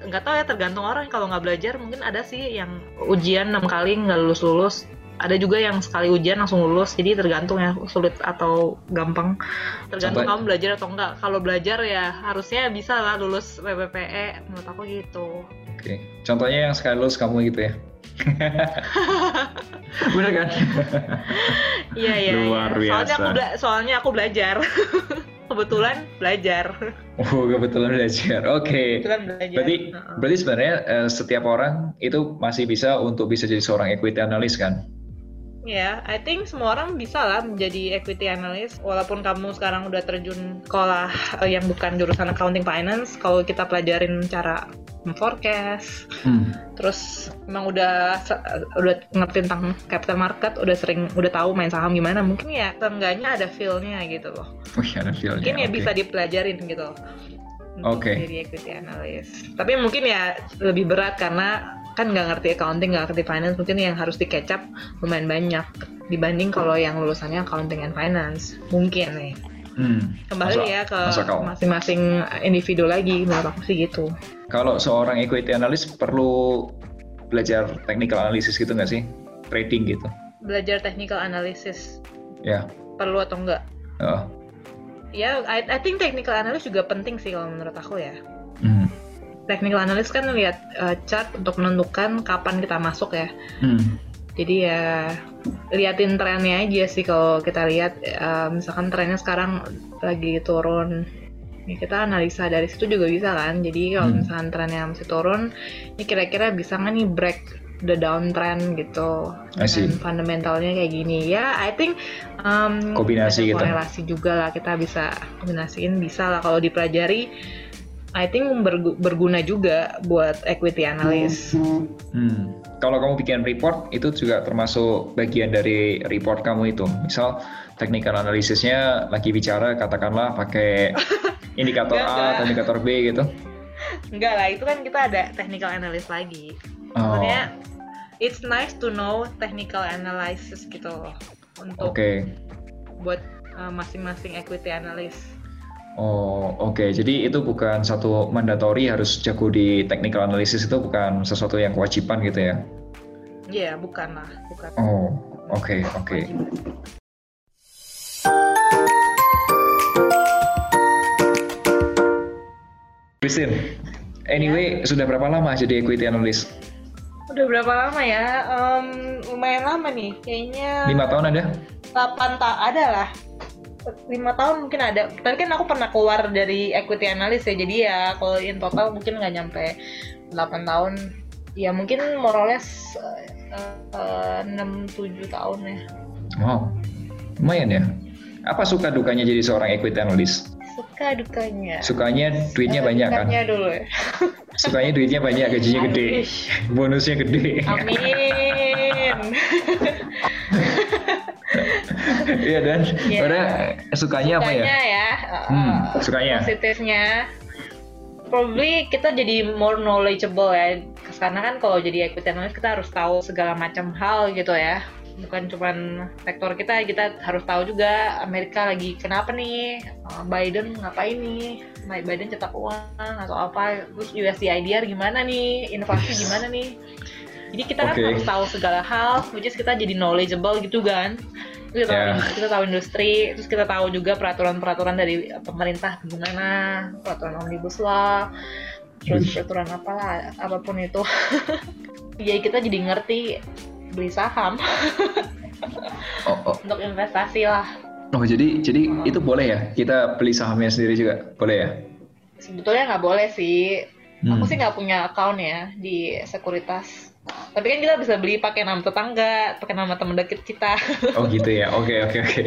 [SPEAKER 2] nggak tahu ya tergantung orang kalau nggak belajar mungkin ada sih yang ujian enam kali nggak lulus lulus ada juga yang sekali ujian langsung lulus jadi tergantung ya sulit atau gampang tergantung
[SPEAKER 1] Coba-
[SPEAKER 2] kamu belajar atau enggak kalau belajar ya harusnya bisa lah lulus PPPE menurut aku gitu
[SPEAKER 1] Oke, contohnya yang sekali lulus kamu gitu ya. Bener kan?
[SPEAKER 2] iya iya
[SPEAKER 3] Luar
[SPEAKER 2] iya. soalnya aku
[SPEAKER 3] biasa.
[SPEAKER 2] bela- soalnya aku belajar kebetulan belajar
[SPEAKER 1] Oh, kebetulan belajar. Oke.
[SPEAKER 2] kebetulan belajar
[SPEAKER 1] Berarti
[SPEAKER 2] Heeh.
[SPEAKER 1] berarti sebenarnya eh, setiap orang itu masih bisa untuk bisa jadi seorang equity analyst kan?
[SPEAKER 2] Ya, I think semua orang bisa lah menjadi equity analyst walaupun kamu sekarang udah terjun sekolah eh, yang bukan jurusan accounting finance. Kalau kita pelajarin cara forecast,
[SPEAKER 1] Hmm.
[SPEAKER 2] terus emang udah udah ngerti tentang capital market, udah sering udah tahu main saham gimana, mungkin ya seenggaknya ada feel-nya gitu loh.
[SPEAKER 1] Wih, ada feel-nya.
[SPEAKER 2] Mungkin ya bisa dipelajarin gitu. Untuk
[SPEAKER 1] Oke.
[SPEAKER 2] jadi equity analyst. Tapi mungkin ya lebih berat karena kan nggak ngerti accounting, nggak ngerti finance, mungkin yang harus dikecap lumayan banyak dibanding kalau yang lulusannya accounting and finance. Mungkin nih.
[SPEAKER 1] Hmm.
[SPEAKER 2] Kembali
[SPEAKER 1] Masuk-
[SPEAKER 2] ya ke masing-masing individu lagi, menurut aku sih gitu.
[SPEAKER 1] Kalau seorang equity analyst perlu belajar technical analysis gitu nggak sih? Trading gitu.
[SPEAKER 2] Belajar technical analysis
[SPEAKER 1] Ya.
[SPEAKER 2] perlu atau enggak?
[SPEAKER 1] Oh.
[SPEAKER 2] Ya, I, I think technical analysis juga penting sih kalau menurut aku ya.
[SPEAKER 1] Hmm.
[SPEAKER 2] Technical analysis kan lihat uh, chart untuk menentukan kapan kita masuk ya.
[SPEAKER 1] Hmm.
[SPEAKER 2] Jadi ya liatin trennya aja sih kalau kita lihat eh, misalkan trennya sekarang lagi turun. Ya, kita analisa dari situ juga bisa kan. Jadi kalau
[SPEAKER 1] Hmm.
[SPEAKER 2] misalkan trennya masih turun, ini kira-kira bisa nggak nih break the downtrend gitu. Dan fundamentalnya kayak gini. Ya, I think um,
[SPEAKER 1] Kombinasi gitu.
[SPEAKER 2] korelasi juga lah kita bisa kombinasiin bisa lah kalau dipelajari. I think bergu- berguna juga buat equity analyst.
[SPEAKER 1] Hmm. Kalau kamu bikin report itu juga termasuk bagian dari report kamu itu. Misal technical analysisnya lagi bicara katakanlah pakai indikator
[SPEAKER 2] Enggak,
[SPEAKER 1] A
[SPEAKER 2] enggak.
[SPEAKER 1] atau indikator B gitu.
[SPEAKER 2] Enggak lah, itu kan kita ada technical analyst lagi.
[SPEAKER 1] Oh.
[SPEAKER 2] Sebenarnya it's nice to know technical analysis gitu loh untuk
[SPEAKER 1] Oke.
[SPEAKER 2] buat uh, masing-masing equity analyst.
[SPEAKER 1] Oh, oke. Jadi itu bukan satu mandatory harus jago di technical analysis itu bukan sesuatu yang kewajiban gitu ya.
[SPEAKER 2] Iya, bukan lah, bukan.
[SPEAKER 1] Oh, oke, oke. Christine, anyway, sudah berapa lama jadi equity analyst?
[SPEAKER 2] Udah berapa lama ya? Em, lumayan lama nih, kayaknya
[SPEAKER 1] Lima tahun ada?
[SPEAKER 2] 8 tahun ada lah. 5 tahun mungkin ada. Tapi kan aku pernah keluar dari equity analyst ya. Jadi ya kalau in total mungkin nggak nyampe 8 tahun. Ya mungkin more or less eh, 6-7 tahun ya.
[SPEAKER 1] Wow, lumayan ya. Apa suka dukanya jadi seorang equity analyst?
[SPEAKER 2] Suka dukanya.
[SPEAKER 1] Sukanya duitnya
[SPEAKER 2] Eh,
[SPEAKER 1] banyak kan?
[SPEAKER 2] dulu ya.
[SPEAKER 1] Sukanya duitnya banyak, gajinya gede, bonusnya gede.
[SPEAKER 2] Amin.
[SPEAKER 1] Iya dan,
[SPEAKER 2] Iya.
[SPEAKER 1] Udah, sukanya apa ya?
[SPEAKER 2] Sukanya ya. eh,
[SPEAKER 1] Hmm, sukanya.
[SPEAKER 2] Positifnya. Probably kita jadi more knowledgeable ya. Karena kan kalau jadi equity analyst kita harus tahu segala macam hal gitu ya. Bukan cuman sektor kita, kita harus tahu juga Amerika lagi kenapa nih, eh, Biden ngapain nih, Biden cetak uang atau apa, terus USDIDR gimana nih, inflasi gimana nih. Jadi kita kan
[SPEAKER 1] Oke.
[SPEAKER 2] harus tahu segala hal, which is kita jadi knowledgeable gitu kan. Kita, tahu,
[SPEAKER 1] Ya.
[SPEAKER 2] kita tahu industri, terus kita tahu juga peraturan-peraturan dari pemerintah gimana, peraturan omnibus law, terus peraturan apalah, apa pun itu. Jadi kita jadi ngerti beli saham
[SPEAKER 1] Oh, oh,
[SPEAKER 2] untuk investasi lah.
[SPEAKER 1] oh, jadi jadi itu boleh ya? Kita beli sahamnya sendiri juga, boleh ya?
[SPEAKER 2] Sebetulnya nggak boleh sih. Aku
[SPEAKER 1] Hmm.
[SPEAKER 2] sih nggak punya account ya di sekuritas. Tapi kan kita bisa beli pakai nama tetangga, pakai nama teman deket kita.
[SPEAKER 1] Oh gitu ya, oke oke oke.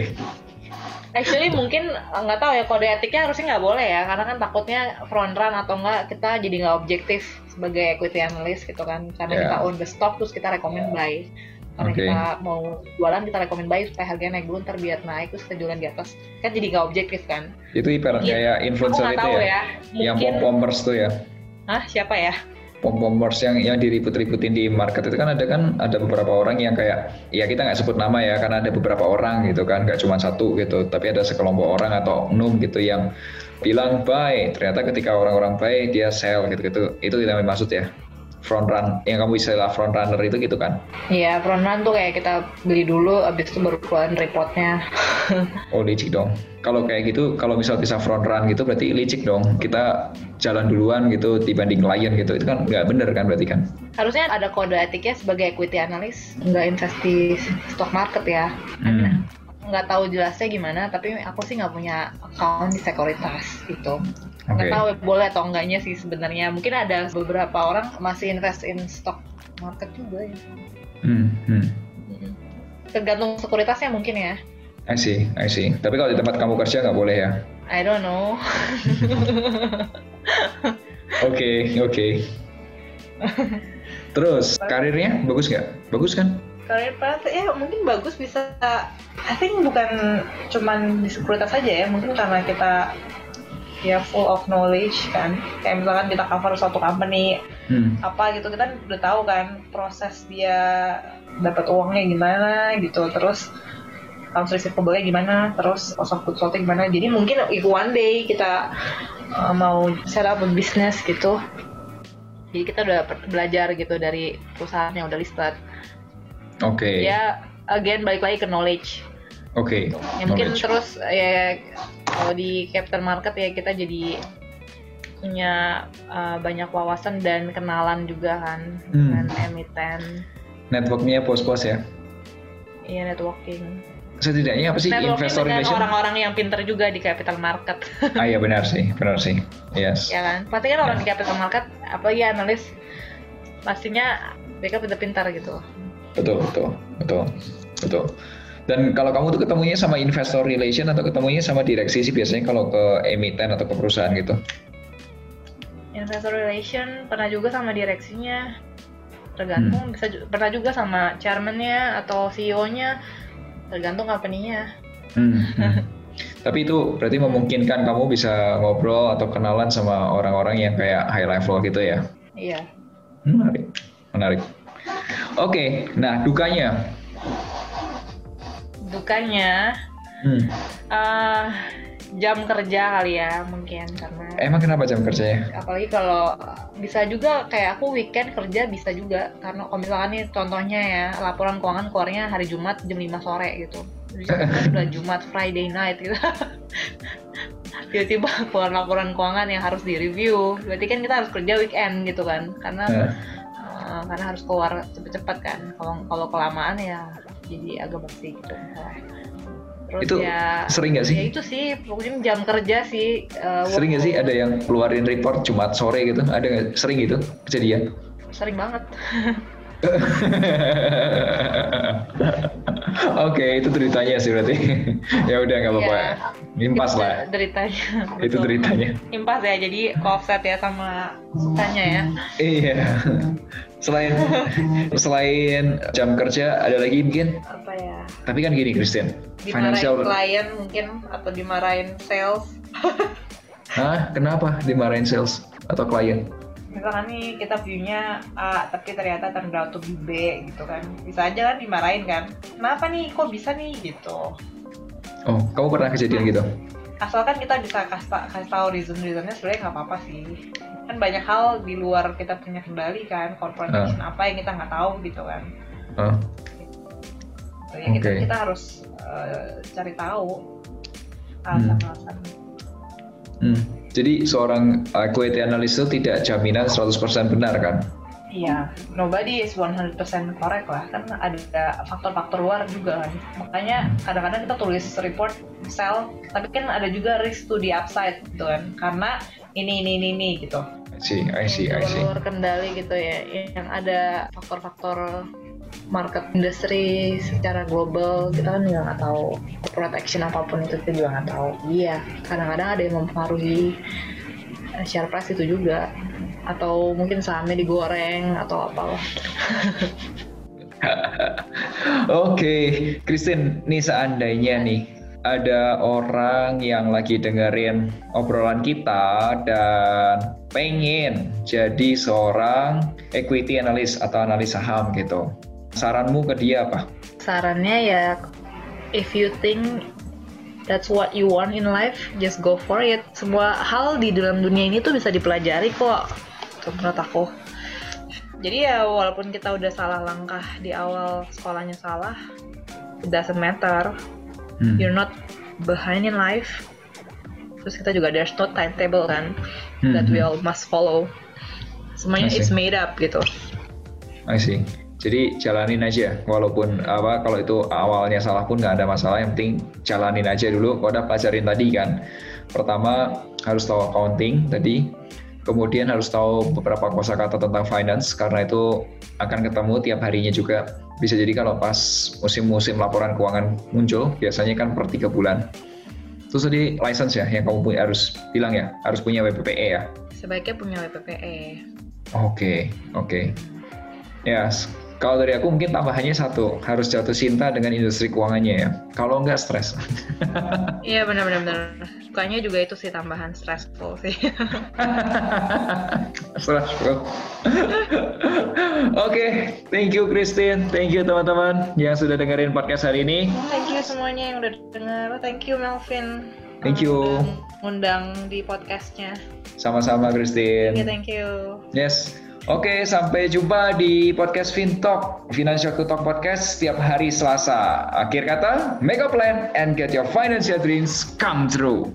[SPEAKER 2] Actually mungkin eh, nggak tahu ya kode etiknya harusnya nggak boleh ya karena kan takutnya front run atau enggak kita jadi nggak objektif sebagai equity analyst gitu kan. Karena
[SPEAKER 1] Yeah.
[SPEAKER 2] kita own the stock terus kita rekomend buy. Karena
[SPEAKER 1] Oke.
[SPEAKER 2] kita mau jualan kita rekomend buy supaya harganya naik dulu ntar biar naik terus kita jualan di atas. Kan jadi nggak objektif kan?
[SPEAKER 1] Itu ibarat
[SPEAKER 2] Mungkin-
[SPEAKER 1] kayak influencer
[SPEAKER 2] nggak
[SPEAKER 1] itu ya,
[SPEAKER 2] ya,
[SPEAKER 1] yang
[SPEAKER 2] mungkin
[SPEAKER 1] pom-pommers tuh ya.
[SPEAKER 2] Hah, siapa ya
[SPEAKER 1] pom-pommers yang yang diribut-ributin di market itu kan ada kan ada beberapa orang yang kayak ya kita nggak sebut nama ya karena ada beberapa orang gitu kan nggak cuma satu gitu tapi ada sekelompok orang atau oknum gitu yang bilang buy. Ternyata ketika orang-orang buy dia sell gitu-gitu. Itu tidak maksud ya front run yang kamu istilah front runner itu gitu kan
[SPEAKER 2] Iya, front run tuh kayak kita beli dulu, abis itu baru keluarin reportnya.
[SPEAKER 1] oh licik dong kalau kayak gitu kalau misal bisa front run gitu berarti licik dong kita jalan duluan gitu dibanding klien gitu itu kan nggak bener kan berarti kan
[SPEAKER 2] Harusnya ada kode etiknya sebagai equity analyst, nggak invest di stock market ya.
[SPEAKER 1] hmm.
[SPEAKER 2] Nggak tahu jelasnya gimana, tapi aku sih nggak punya account di sekuritas.
[SPEAKER 1] Oke.
[SPEAKER 2] Nggak tahu boleh atau enggaknya sih sebenarnya. Mungkin ada beberapa orang masih invest in stock market juga ya.
[SPEAKER 1] Hmm, hmm.
[SPEAKER 2] Tergantung sekuritasnya mungkin ya.
[SPEAKER 1] I see, I see. Tapi kalau di tempat kamu kerja nggak boleh ya?
[SPEAKER 2] I don't know.
[SPEAKER 1] Oke, oke. Terus karirnya bagus nggak? Bagus kan?
[SPEAKER 2] Karir path ya mungkin bagus bisa I think bukan cuman di sekuritas saja ya mungkin karena kita ya full of knowledge kan. Kayak misalkan kita cover suatu company
[SPEAKER 1] Hmm.
[SPEAKER 2] apa gitu kita udah tahu kan proses dia dapat uangnya gimana gitu. Terus accounts receivable-nya gimana terus cost of goods gimana. Jadi mungkin if one day kita uh, mau set up a business gitu. Jadi kita udah belajar gitu dari perusahaan yang udah listed
[SPEAKER 1] Oke,
[SPEAKER 2] ya again balik lagi ke knowledge
[SPEAKER 1] oke.
[SPEAKER 2] ya mungkin
[SPEAKER 1] Knowledge.
[SPEAKER 2] terus ya kalau di capital market ya kita jadi punya uh, banyak wawasan dan kenalan juga kan
[SPEAKER 1] Hmm.
[SPEAKER 2] dengan emiten
[SPEAKER 1] Networknya pos-pos ya.
[SPEAKER 2] iya networking
[SPEAKER 1] Setidaknya apa sih
[SPEAKER 2] networking
[SPEAKER 1] investor relation?
[SPEAKER 2] orang-orang yang pinter juga di capital market
[SPEAKER 1] Ah iya benar sih, benar sih. Yes.
[SPEAKER 2] ya kan pasti kan orang di capital market apalagi analis pastinya mereka pintar-pintar gitu
[SPEAKER 1] Betul, betul, betul, betul. Dan kalau kamu tuh ketemunya sama investor relation atau ketemunya sama direksi sih biasanya kalau ke emiten atau ke perusahaan gitu.
[SPEAKER 2] investor relation pernah juga sama direksinya
[SPEAKER 1] Hmm.
[SPEAKER 2] tergantung bisa ju- pernah juga sama chairman-nya atau CEO-nya tergantung company-nya
[SPEAKER 1] Hmm, hmm. Tapi itu berarti memungkinkan kamu bisa ngobrol atau kenalan sama orang-orang yang kayak high level gitu ya.
[SPEAKER 2] iya
[SPEAKER 1] Hmm, Menarik, menarik. Oke, nah dukanya.
[SPEAKER 2] dukanya
[SPEAKER 1] Hmm.
[SPEAKER 2] eh jam kerja kali ya mungkin karena
[SPEAKER 1] Emang kenapa jam kerjanya?
[SPEAKER 2] apalagi kalau bisa juga kayak aku weekend kerja bisa juga karena kalau misalkan nih contohnya ya laporan keuangan keluarnya hari Jumat jam 5 sore gitu Jadi kan udah Jumat Friday night gitu tiba-tiba keluar laporan keuangan yang harus direview berarti kan kita harus kerja weekend gitu kan karena
[SPEAKER 1] Eh,
[SPEAKER 2] eh, karena harus keluar cepet-cepet kan kalau kalau kelamaan ya jadi agak bersih gitu terus
[SPEAKER 1] Itu
[SPEAKER 2] ya
[SPEAKER 1] sering nggak sih?
[SPEAKER 2] ya itu sih pokoknya jam kerja sih work
[SPEAKER 1] Sering nggak sih ada yang keluarin report Jumat sore gitu? Ada nggak? Sering gitu kejadian?
[SPEAKER 2] sering banget
[SPEAKER 1] Oke, itu ceritanya sih berarti. ya udah nggak apa-apa.
[SPEAKER 2] Iya.
[SPEAKER 1] Impas
[SPEAKER 2] Itu
[SPEAKER 1] lah.
[SPEAKER 2] deritanya
[SPEAKER 1] Itu ceritanya.
[SPEAKER 2] impas ya jadi offset ya sama sukanya ya
[SPEAKER 1] Iya. Selain selain jam kerja ada lagi mungkin.
[SPEAKER 2] apa ya
[SPEAKER 1] Tapi kan gini Christian,
[SPEAKER 2] dimarahin
[SPEAKER 1] financial.
[SPEAKER 2] klien mungkin atau dimarahin sales
[SPEAKER 1] Hah? Kenapa dimarahin sales atau klien?
[SPEAKER 2] Misalkan nih kita view-nya A tapi ternyata turned out to be B gitu kan. Bisa aja kan dimarahin kan. Kenapa nih? Kok bisa nih? Gitu.
[SPEAKER 1] Oh, kamu pernah kejadian gitu?
[SPEAKER 2] asalkan kita bisa kasih, kasih tahu reason reasonnya sebenarnya nggak apa-apa sih. Kan banyak hal di luar kita punya kendali kan corporate
[SPEAKER 1] Ah.
[SPEAKER 2] action apa yang kita nggak tahu gitu kan.
[SPEAKER 1] Oh,
[SPEAKER 2] So, ya kita kita harus eh, cari tahu
[SPEAKER 1] Hmm.
[SPEAKER 2] alasan-alasan.
[SPEAKER 1] Hmm. Jadi seorang equity analyst itu tidak jaminan 100% benar kan?
[SPEAKER 2] Iya, nobody is 100% correct lah. Kan ada faktor-faktor luar juga kan. Makanya kadang-kadang kita tulis report sell, tapi kan ada juga risk to the upside gitu kan. Karena ini ini ini, ini gitu.
[SPEAKER 1] I see, I see, I
[SPEAKER 2] Yang
[SPEAKER 1] see.
[SPEAKER 2] luar kendali gitu ya. Yang ada faktor-faktor market industri secara global kita kan juga nggak tahu. Corporate action apa pun itu kita juga nggak tahu. Iya kadang-kadang ada yang mempengaruhi share price itu juga. Atau mungkin sahamnya digoreng atau apa
[SPEAKER 1] Oke, Christine, nih seandainya nih ada orang yang lagi dengerin obrolan kita dan pengen jadi seorang equity analyst atau analis saham gitu. Saranmu ke dia apa?
[SPEAKER 2] Sarannya ya, if you think that's what you want in life, just go for it. Semua hal di dalam dunia ini tuh bisa dipelajari kok, menurut aku. Jadi ya walaupun kita udah salah langkah di awal sekolahnya salah, it doesn't matter hmm. you're not behind in life terus kita juga there's no timetable kan hmm. that we all must follow semuanya it's made up gitu
[SPEAKER 1] I see jadi jalanin aja walaupun apa kalau itu awalnya salah pun nggak ada masalah yang penting jalanin aja dulu. Kau udah pelajarin tadi kan pertama harus tahu accounting tadi kemudian harus tahu beberapa kosakata tentang finance karena itu akan ketemu tiap harinya juga. Bisa jadi kalau pas musim-musim laporan keuangan muncul biasanya kan per tiga bulan. Terus tadi license ya yang kamu punya harus bilang ya harus punya WPPE ya?
[SPEAKER 2] Sebaiknya punya WPPE
[SPEAKER 1] oke okay, oke okay. ya kalau dari aku mungkin tambahannya satu, harus jatuh cinta dengan industri keuangannya ya. Kalau enggak stres.
[SPEAKER 2] Iya benar-benar. Sukanya juga itu sih tambahan stressful sih.
[SPEAKER 1] stressful. Oke, okay, thank you Christine, thank you teman-teman yang sudah dengerin podcast hari ini.
[SPEAKER 2] Thank you semuanya yang udah denger. Thank you Melvin.
[SPEAKER 1] Thank you.
[SPEAKER 2] Undang di podcastnya.
[SPEAKER 1] Sama-sama Christine.
[SPEAKER 2] Thank you, thank you.
[SPEAKER 1] Yes. Oke, sampai jumpa di podcast FinTalk, Financial Talk Podcast setiap hari Selasa. Akhir kata, make a plan and get your financial dreams come true.